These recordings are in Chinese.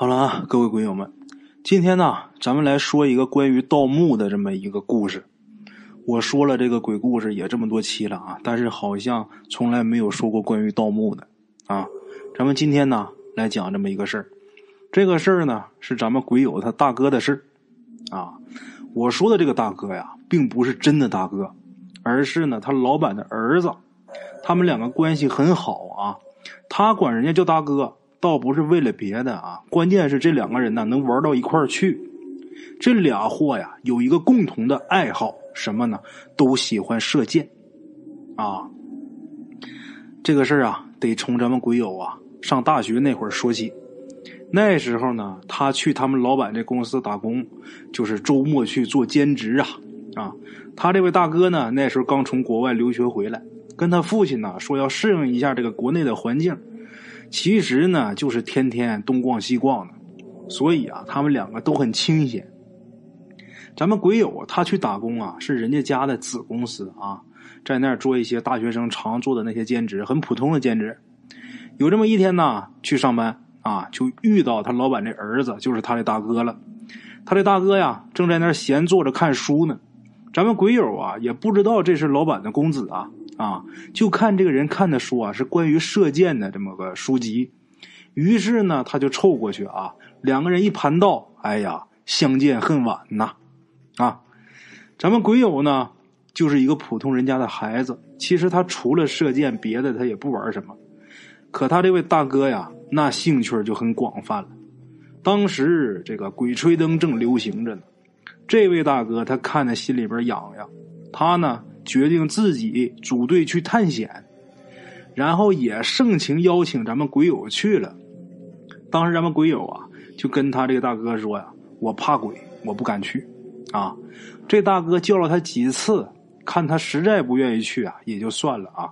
好了啊，各位鬼友们，今天呢，咱们来说一个关于盗墓的这么一个故事。我说了这个鬼故事也这么多期了啊，但是好像从来没有说过关于盗墓的啊。咱们今天呢，来讲这么一个事儿。这个事儿呢，是咱们鬼友他大哥的事儿啊。我说的这个大哥呀，并不是真的大哥，而是呢他老板的儿子。他们两个关系很好啊，他管人家叫大哥。倒不是为了别的啊，关键是这两个人呢能玩到一块儿去。这俩货呀有一个共同的爱好，什么呢？都喜欢射箭啊。这个事儿啊，得从咱们鬼友啊上大学那会儿说起。那时候呢，他去他们老板这公司打工，就是周末去做兼职啊啊。他这位大哥呢，那时候刚从国外留学回来，跟他父亲呢说要适应一下这个国内的环境。其实呢，就是天天东逛西逛的，所以啊，他们两个都很清闲。咱们鬼友他去打工啊，是人家家的子公司啊，在那儿做一些大学生常做的那些兼职，很普通的兼职。有这么一天呢，去上班啊，就遇到他老板这儿子，就是他的大哥了。他的大哥呀，正在那儿闲坐着看书呢。咱们鬼友啊，也不知道这是老板的公子啊。啊，就看这个人看的书啊，是关于射箭的这么个书籍。于是呢，他就凑过去啊，两个人一盘道，哎呀，相见恨晚呐！啊，咱们鬼友呢，就是一个普通人家的孩子。其实他除了射箭，别的他也不玩什么。可他这位大哥呀，那兴趣就很广泛了。当时这个鬼吹灯正流行着呢，这位大哥他看的心里边痒痒，他呢。决定自己组队去探险，然后也盛情邀请咱们鬼友去了。当时咱们鬼友啊，就跟他这个大哥说呀：“我怕鬼，我不敢去。”啊，这大哥叫了他几次，看他实在不愿意去啊，也就算了啊。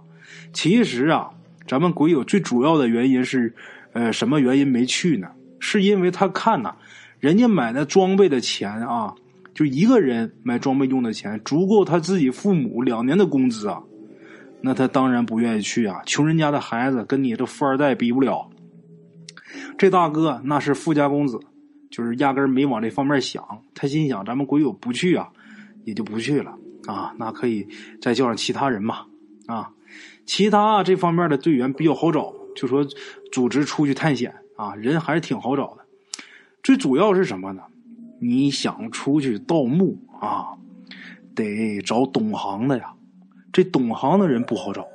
其实啊，咱们鬼友最主要的原因是，呃，什么原因没去呢？是因为他看呐，人家买的装备的钱啊。就一个人买装备用的钱足够他自己父母两年的工资啊，那他当然不愿意去啊。穷人家的孩子跟你这富二代比不了。这大哥那是富家公子，就是压根没往这方面想。他心想，咱们鬼友不去啊，也就不去了啊。那可以再叫上其他人嘛啊。其他这方面的队员比较好找，就说组织出去探险啊，人还是挺好找的。最主要是什么呢？你想出去盗墓啊，得找懂行的呀。这懂行的人不好找，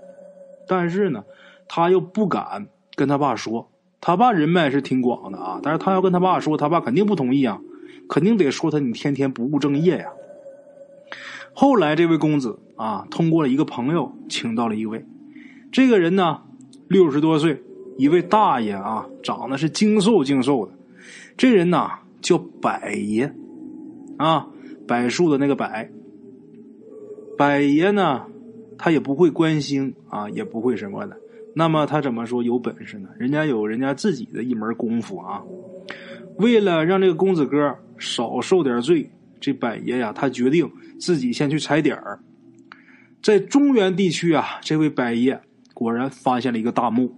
但是呢，他又不敢跟他爸说。他爸人脉是挺广的啊，但是他要跟他爸说，他爸肯定不同意啊，肯定得说他你天天不务正业呀。后来这位公子啊，通过了一个朋友，请到了一位，这个人呢，六十多岁，一位大爷啊，长得是精瘦精瘦的，这人呢。叫柏爷，啊，柏树的那个柏。柏爷呢，他也不会观星啊，也不会什么的。那么他怎么说有本事呢？人家有人家自己的一门功夫啊。为了让这个公子哥少受点罪，这柏爷呀，他决定自己先去踩点儿。在中原地区啊，这位柏爷果然发现了一个大墓，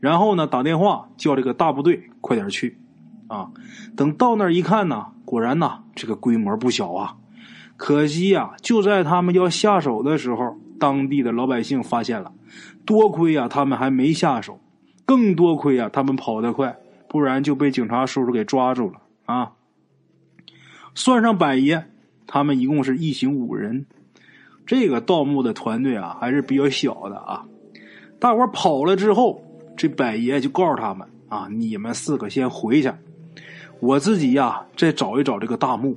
然后呢，打电话叫这个大部队快点去。啊，等到那儿一看呢，果然呐，这个规模不小啊。可惜呀，就在他们要下手的时候，当地的老百姓发现了。多亏呀，他们还没下手，更多亏呀，他们跑得快，不然就被警察叔叔给抓住了啊。算上百爷，他们一共是一行五人。这个盗墓的团队啊，还是比较小的啊。大伙跑了之后，这百爷就告诉他们啊：“你们四个先回去。”我自己呀，再找一找这个大墓，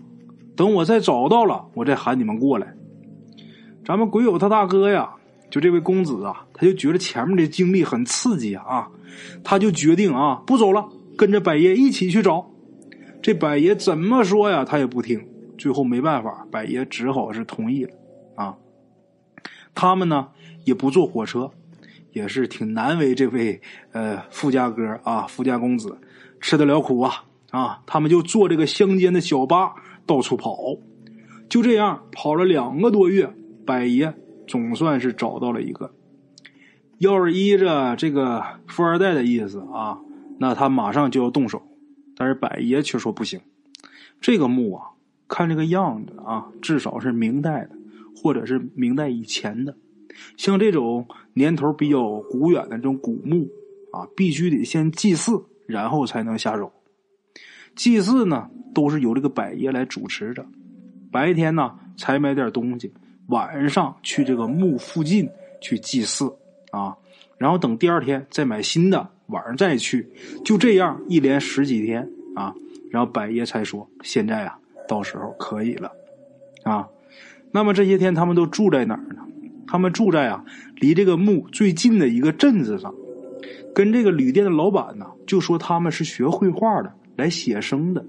等我再找到了，我再喊你们过来。咱们鬼友他大哥呀，就这位公子啊，他就觉得前面的经历很刺激啊，他就决定啊，不走了，跟着百爷一起去找。这百爷怎么说呀，他也不听。最后没办法，百爷只好是同意了啊。他们呢也不坐火车，也是挺难为这位呃富家哥啊，富家公子吃得了苦啊。啊，他们就坐这个乡间的小巴到处跑，就这样跑了两个多月，百爷总算是找到了一个。要是依着这个富二代的意思啊，那他马上就要动手。但是百爷却说不行，这个墓啊，看这个样子啊，至少是明代的，或者是明代以前的。像这种年头比较古远的这种古墓啊，必须得先祭祀，然后才能下手。祭祀呢，都是由这个百爷来主持的。白天呢，采买点东西，晚上去这个墓附近去祭祀啊，然后等第二天再买新的，晚上再去，就这样一连十几天啊。然后百爷才说：“现在啊，到时候可以了啊。”那么这些天他们都住在哪儿呢？他们住在啊，离这个墓最近的一个镇子上。跟这个旅店的老板呢，就说他们是学绘画的。来写生的，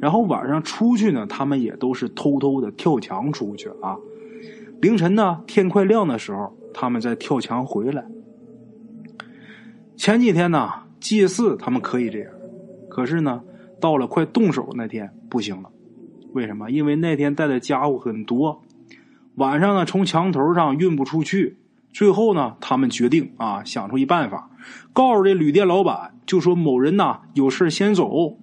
然后晚上出去呢，他们也都是偷偷的跳墙出去啊。凌晨呢，天快亮的时候，他们再跳墙回来。前几天呢，祭祀他们可以这样，可是呢，到了快动手那天不行了。为什么？因为那天带的家伙很多，晚上呢从墙头上运不出去。最后呢，他们决定啊，想出一办法，告诉这旅店老板，就说某人呐有事先走。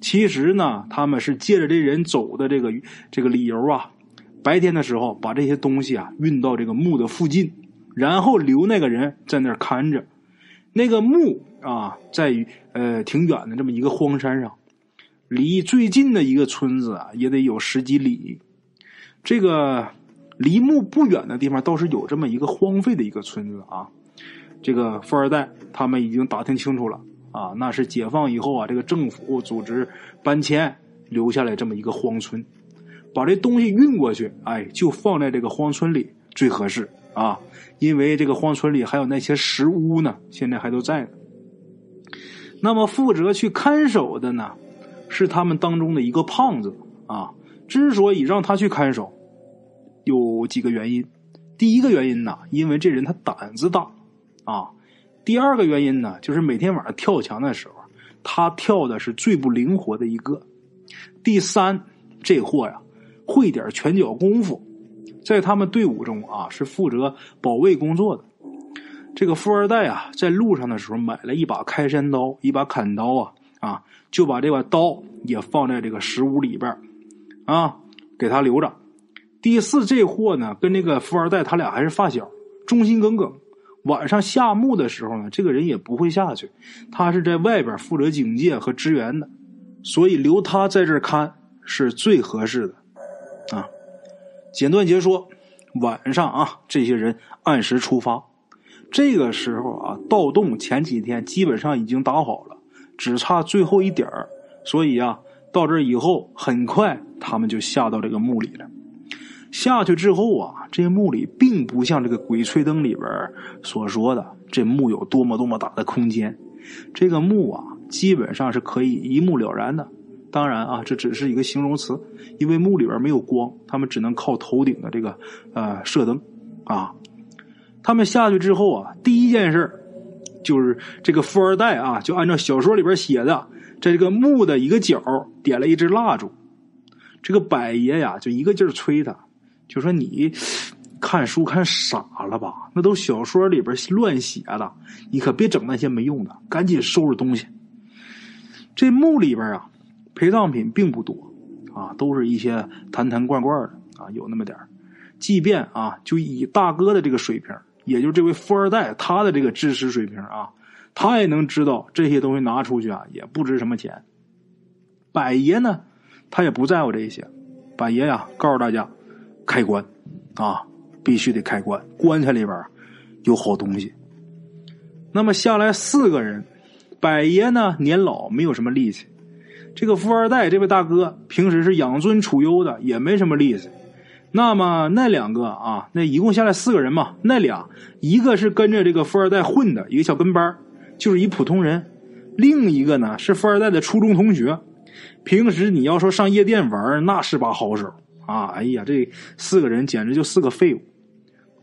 其实呢，他们是借着这人走的这个这个理由啊，白天的时候把这些东西啊运到这个墓的附近，然后留那个人在那儿看着。那个墓啊，在呃挺远的这么一个荒山上，离最近的一个村子啊也得有十几里。这个。离墓不远的地方倒是有这么一个荒废的一个村子啊，这个富二代他们已经打听清楚了啊，那是解放以后啊，这个政府组织搬迁留下来这么一个荒村，把这东西运过去，哎，就放在这个荒村里最合适啊，因为这个荒村里还有那些石屋呢，现在还都在呢。那么负责去看守的呢，是他们当中的一个胖子啊，之所以让他去看守。有几个原因，第一个原因呢，因为这人他胆子大，啊，第二个原因呢，就是每天晚上跳墙的时候，他跳的是最不灵活的一个。第三，这货呀会点拳脚功夫，在他们队伍中啊是负责保卫工作的。这个富二代啊，在路上的时候买了一把开山刀，一把砍刀啊啊，就把这把刀也放在这个石屋里边啊，给他留着。第四，这货呢，跟那个富二代他俩还是发小，忠心耿耿。晚上下墓的时候呢，这个人也不会下去，他是在外边负责警戒和支援的，所以留他在这儿看是最合适的。啊，简短截说，晚上啊，这些人按时出发。这个时候啊，盗洞前几天基本上已经打好了，只差最后一点儿，所以啊，到这以后很快他们就下到这个墓里了。下去之后啊，这墓里并不像这个《鬼吹灯》里边所说的，这墓有多么多么大的空间。这个墓啊，基本上是可以一目了然的。当然啊，这只是一个形容词，因为墓里边没有光，他们只能靠头顶的这个呃射灯啊。他们下去之后啊，第一件事就是这个富二代啊，就按照小说里边写的，在这个墓的一个角点了一支蜡烛。这个百爷呀，就一个劲儿催他。就说你看书看傻了吧？那都小说里边乱写的，你可别整那些没用的，赶紧收拾东西。这墓里边啊，陪葬品并不多啊，都是一些坛坛罐罐的啊，有那么点即便啊，就以大哥的这个水平，也就这位富二代他的这个知识水平啊，他也能知道这些东西拿出去啊，也不值什么钱。百爷呢，他也不在乎这些。百爷呀，告诉大家。开棺，啊，必须得开棺。棺材里边有好东西。那么下来四个人，百爷呢年老，没有什么力气。这个富二代这位大哥平时是养尊处优的，也没什么力气。那么那两个啊，那一共下来四个人嘛，那俩一个是跟着这个富二代混的一个小跟班，就是一普通人；另一个呢是富二代的初中同学，平时你要说上夜店玩，那是把好手。啊，哎呀，这四个人简直就是个废物！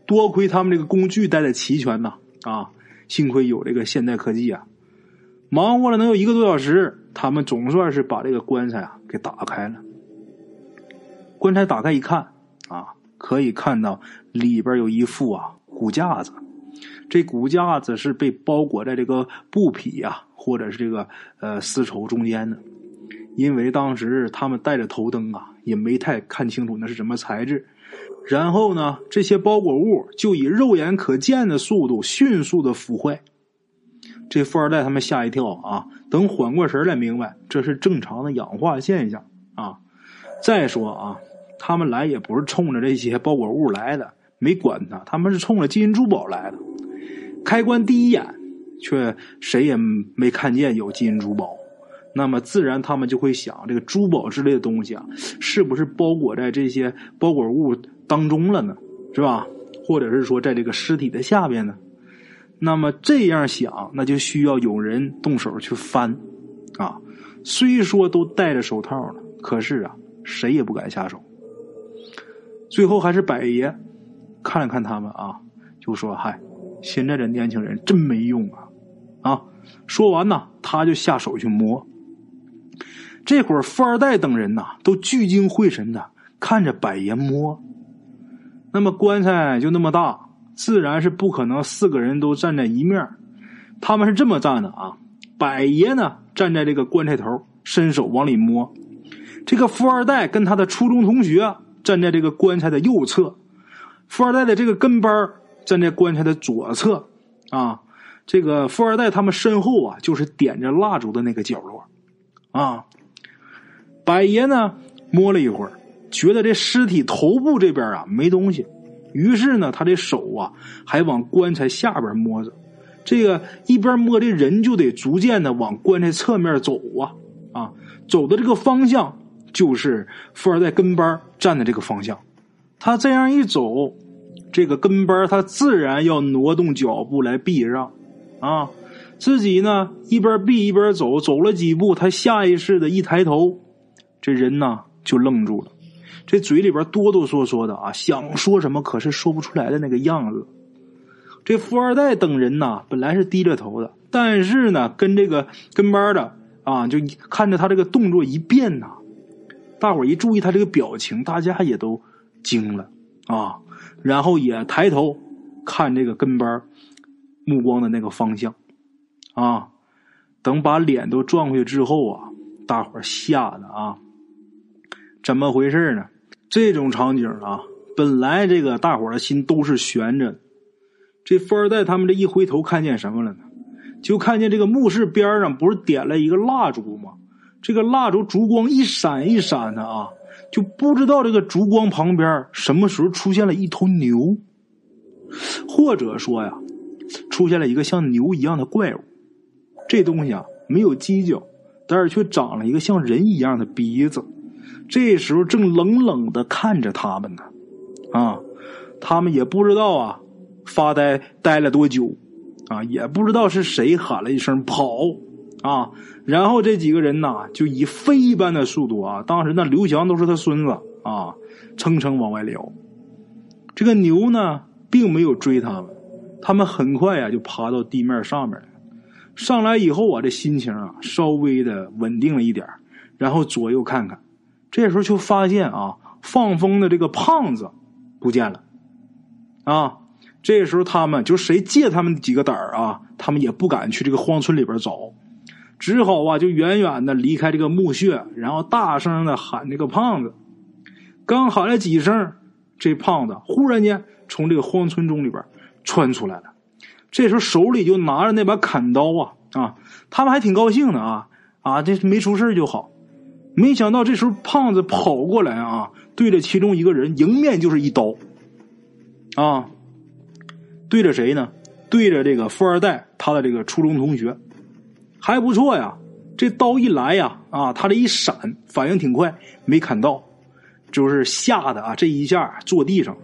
多亏他们这个工具带的齐全呐，啊，幸亏有这个现代科技啊！忙活了能有一个多小时，他们总算是把这个棺材啊给打开了。棺材打开一看，啊，可以看到里边有一副啊骨架子，这骨架子是被包裹在这个布匹啊或者是这个呃丝绸中间的，因为当时他们带着头灯啊，也没太看清楚那是什么材质。然后呢，这些包裹物就以肉眼可见的速度迅速的腐坏。这富二代他们吓一跳啊！等缓过神来，明白这是正常的氧化现象啊。再说啊，他们来也不是冲着这些包裹物来的，没管他，他们是冲着金银珠宝来的。开关第一眼，却谁也没看见有金银珠宝。那么自然，他们就会想，这个珠宝之类的东西啊，是不是包裹在这些包裹物当中了呢？是吧？或者是说，在这个尸体的下边呢？那么这样想，那就需要有人动手去翻，啊，虽说都戴着手套了，可是啊，谁也不敢下手。最后还是百爷看了看他们啊，就说：“嗨，现在这年轻人真没用啊！”啊，说完呢，他就下手去摸。这会儿，富二代等人呐，都聚精会神的看着百爷摸。那么棺材就那么大，自然是不可能四个人都站在一面。他们是这么站的啊，百爷呢站在这个棺材头，伸手往里摸。这个富二代跟他的初中同学站在这个棺材的右侧，富二代的这个跟班站在棺材的左侧。啊，这个富二代他们身后啊，就是点着蜡烛的那个角落。啊。百爷呢摸了一会儿，觉得这尸体头部这边啊没东西，于是呢，他这手啊还往棺材下边摸着。这个一边摸，这人就得逐渐的往棺材侧面走啊啊，走的这个方向就是富二代跟班站的这个方向。他这样一走，这个跟班他自然要挪动脚步来避让啊。自己呢一边避一边走，走了几步，他下意识的一抬头。这人呢就愣住了，这嘴里边哆哆嗦嗦的啊，想说什么可是说不出来的那个样子。这富二代等人呢，本来是低着头的，但是呢，跟这个跟班的啊，就看着他这个动作一变呐，大伙一注意他这个表情，大家也都惊了啊，然后也抬头看这个跟班目光的那个方向啊，等把脸都转过去之后啊，大伙吓得啊。怎么回事呢？这种场景啊，本来这个大伙的心都是悬着的。这富二代他们这一回头，看见什么了呢？就看见这个墓室边上不是点了一个蜡烛吗？这个蜡烛烛光一闪一闪的啊，就不知道这个烛光旁边什么时候出现了一头牛，或者说呀，出现了一个像牛一样的怪物。这东西啊，没有犄角，但是却长了一个像人一样的鼻子。这时候正冷冷的看着他们呢，啊，他们也不知道啊，发呆呆了多久，啊，也不知道是谁喊了一声跑，啊，然后这几个人呐，就以飞一般的速度啊，当时那刘翔都是他孙子啊，蹭蹭往外撩。这个牛呢，并没有追他们，他们很快呀就爬到地面上面了。上来以后啊，这心情啊稍微的稳定了一点，然后左右看看。这时候就发现啊，放风的这个胖子不见了，啊，这时候他们就谁借他们几个胆儿啊，他们也不敢去这个荒村里边找，只好啊就远远的离开这个墓穴，然后大声的喊这个胖子。刚喊了几声，这胖子忽然间从这个荒村中里边窜出来了，这时候手里就拿着那把砍刀啊啊，他们还挺高兴的啊啊，这没出事就好。没想到这时候胖子跑过来啊，对着其中一个人迎面就是一刀，啊，对着谁呢？对着这个富二代他的这个初中同学，还不错呀。这刀一来呀，啊，他这一闪，反应挺快，没砍到，就是吓得啊，这一下坐地上。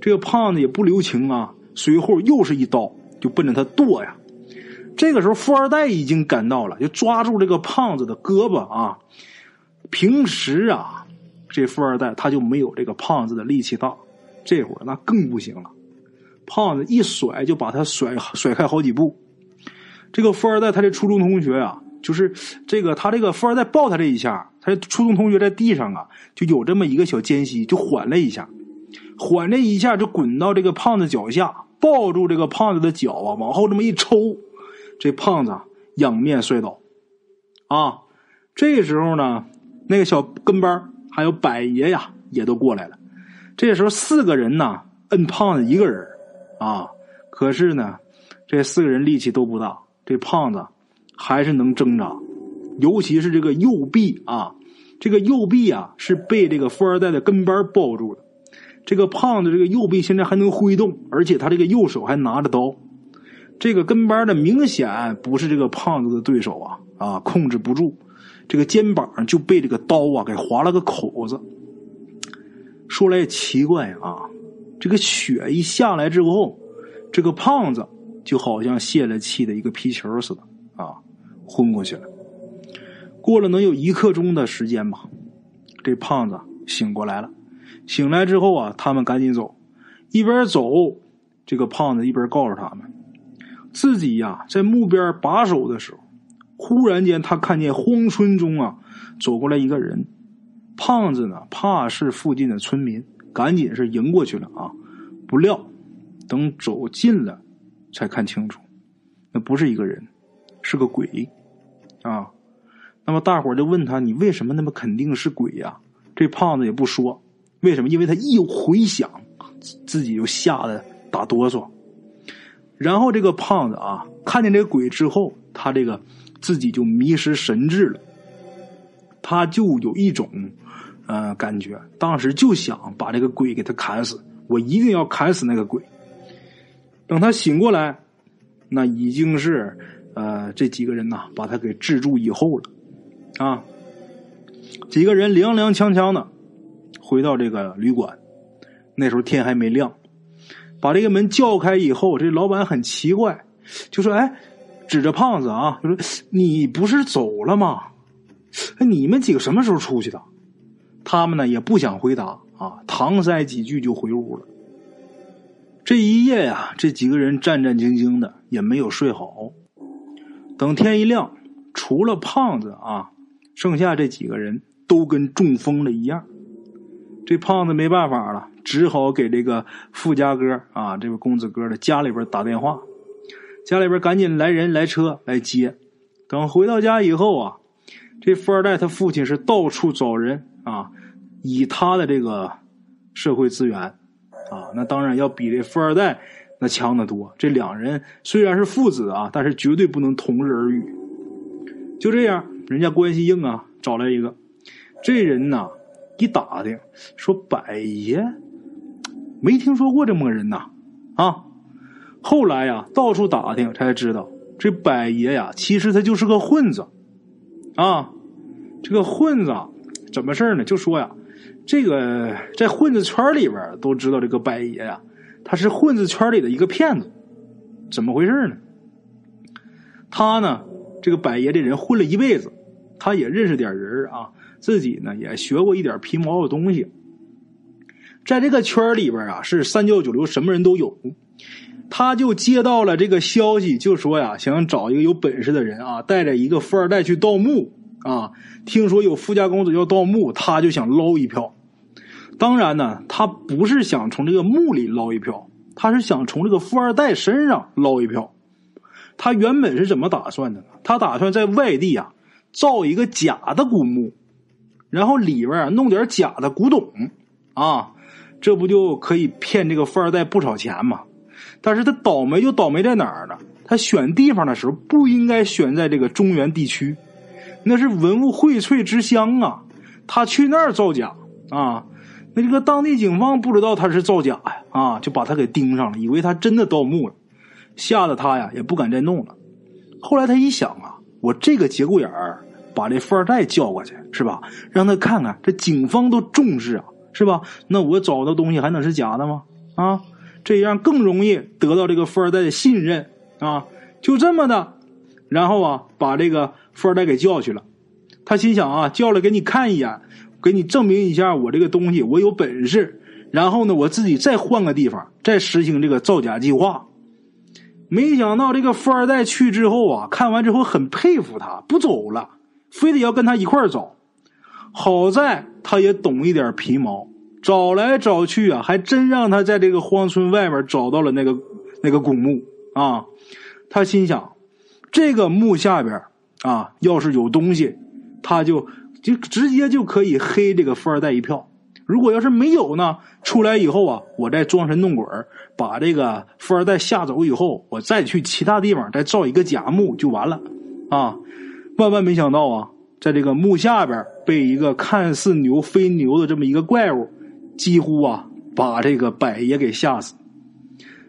这个胖子也不留情啊，随后又是一刀，就奔着他剁呀。这个时候富二代已经赶到了，就抓住这个胖子的胳膊啊。平时啊，这富二代他就没有这个胖子的力气大，这会儿那更不行了。胖子一甩就把他甩甩开好几步。这个富二代他这初中同学啊，就是这个他这个富二代抱他这一下，他初中同学在地上啊，就有这么一个小间隙，就缓了一下，缓了一下就滚到这个胖子脚下，抱住这个胖子的脚啊，往后这么一抽，这胖子仰面摔倒，啊。这时候呢，那个小跟班还有百爷呀，也都过来了。这时候四个人呢，摁胖子一个人啊。可是呢，这四个人力气都不大，这胖子还是能挣扎，尤其是这个右臂啊，这个右臂啊是被这个富二代的跟班抱住了。这个胖子这个右臂现在还能挥动，而且他这个右手还拿着刀。这个跟班的明显不是这个胖子的对手啊啊，控制不住，这个肩膀就被这个刀啊给划了个口子。说来也奇怪啊，这个血一下来之后。这个胖子就好像泄了气的一个皮球似的啊，昏过去了。过了能有一刻钟的时间吧，这胖子醒过来了。醒来之后啊，他们赶紧走，一边走，这个胖子一边告诉他们，自己呀在墓边把守的时候，忽然间他看见荒村中啊走过来一个人。胖子呢怕是附近的村民，赶紧是迎过去了啊，不料。等走近了，才看清楚，那不是一个人，是个鬼，啊！那么大伙儿就问他：“你为什么那么肯定是鬼呀？”这胖子也不说为什么，因为他一回想，自己就吓得打哆嗦。然后这个胖子啊，看见这个鬼之后，他这个自己就迷失神智了，他就有一种呃感觉，当时就想把这个鬼给他砍死，我一定要砍死那个鬼。等他醒过来，那已经是呃这几个人呐把他给制住以后了，啊，几个人踉踉跄跄的回到这个旅馆，那时候天还没亮，把这个门叫开以后，这老板很奇怪，就说：“哎，指着胖子啊，就说你不是走了吗？你们几个什么时候出去的？”他们呢也不想回答啊，搪塞几句就回屋了。这一夜呀，这几个人战战兢兢的，也没有睡好。等天一亮，除了胖子啊，剩下这几个人都跟中风了一样。这胖子没办法了，只好给这个富家哥啊，这个公子哥的家里边打电话。家里边赶紧来人来车来接。等回到家以后啊，这富二代他父亲是到处找人啊，以他的这个社会资源。啊，那当然要比这富二代那强得多。这两人虽然是父子啊，但是绝对不能同日而语。就这样，人家关系硬啊，找来一个这人呐，一打听说百爷没听说过这么个人呐啊。后来呀，到处打听才知道，这百爷呀，其实他就是个混子啊。这个混子怎么事呢？就说呀。这个在混子圈里边都知道，这个百爷呀，他是混子圈里的一个骗子。怎么回事呢？他呢，这个百爷这人混了一辈子，他也认识点人啊，自己呢也学过一点皮毛的东西。在这个圈里边啊，是三教九流，什么人都有。他就接到了这个消息，就说呀，想找一个有本事的人啊，带着一个富二代去盗墓。啊，听说有富家公子要盗墓，他就想捞一票。当然呢，他不是想从这个墓里捞一票，他是想从这个富二代身上捞一票。他原本是怎么打算的呢？他打算在外地啊造一个假的古墓，然后里边啊弄点假的古董啊，这不就可以骗这个富二代不少钱吗？但是他倒霉就倒霉在哪儿呢？他选地方的时候不应该选在这个中原地区。那是文物荟萃之乡啊，他去那儿造假啊，那这个当地警方不知道他是造假呀，啊，就把他给盯上了，以为他真的盗墓了，吓得他呀也不敢再弄了。后来他一想啊，我这个节骨眼儿把这富二代叫过去是吧，让他看看这警方都重视啊，是吧？那我找到东西还能是假的吗？啊，这样更容易得到这个富二代的信任啊，就这么的，然后啊把这个。富二代给叫去了，他心想啊，叫了给你看一眼，给你证明一下我这个东西我有本事，然后呢，我自己再换个地方，再实行这个造假计划。没想到这个富二代去之后啊，看完之后很佩服他，不走了，非得要跟他一块走。好在他也懂一点皮毛，找来找去啊，还真让他在这个荒村外面找到了那个那个古墓啊。他心想，这个墓下边。啊，要是有东西，他就就直接就可以黑这个富二代一票。如果要是没有呢，出来以后啊，我再装神弄鬼把这个富二代吓走以后，我再去其他地方再造一个假墓就完了啊！万万没想到啊，在这个墓下边被一个看似牛非牛的这么一个怪物，几乎啊把这个百爷给吓死。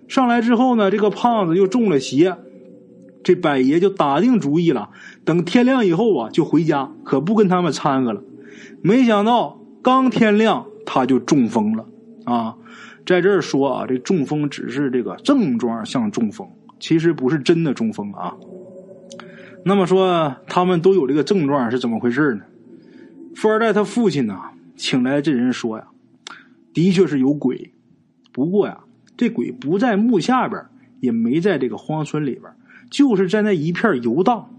上来之后呢，这个胖子又中了邪，这百爷就打定主意了，等天亮以后啊就回家，可不跟他们掺和了。没想到刚天亮。他就中风了啊，在这儿说啊，这中风只是这个症状像中风，其实不是真的中风啊。那么说他们都有这个症状是怎么回事呢？富二代他父亲呢，请来这人说呀，的确是有鬼，不过呀，这鬼不在墓下边，也没在这个荒村里边，就是在那一片游荡。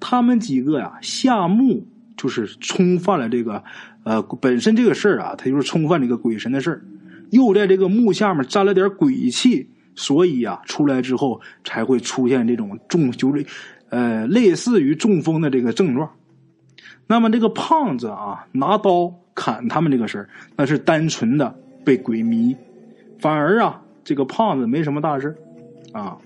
他们几个呀下墓就是冲犯了这个。呃，本身这个事儿啊，他就是冲犯这个鬼神的事儿，又在这个墓下面沾了点鬼气，所以啊，出来之后才会出现这种中，就是呃，类似于中风的这个症状。那么这个胖子啊，拿刀砍他们这个事儿，那是单纯的被鬼迷，反而啊，这个胖子没什么大事啊。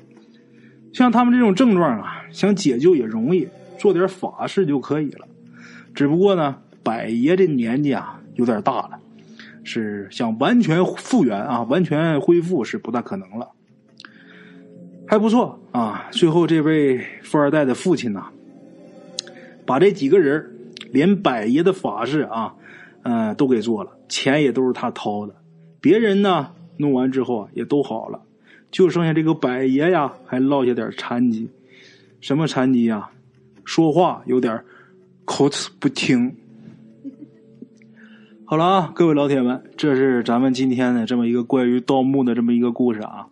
像他们这种症状啊，想解救也容易，做点法事就可以了。只不过呢。百爷这年纪啊有点大了，是想完全复原啊，完全恢复是不大可能了。还不错啊，最后这位富二代的父亲呐，把这几个人连百爷的法事啊，嗯，都给做了，钱也都是他掏的。别人呢弄完之后啊，也都好了，就剩下这个百爷呀，还落下点残疾。什么残疾呀？说话有点口齿不清。好了啊，各位老铁们，这是咱们今天的这么一个关于盗墓的这么一个故事啊。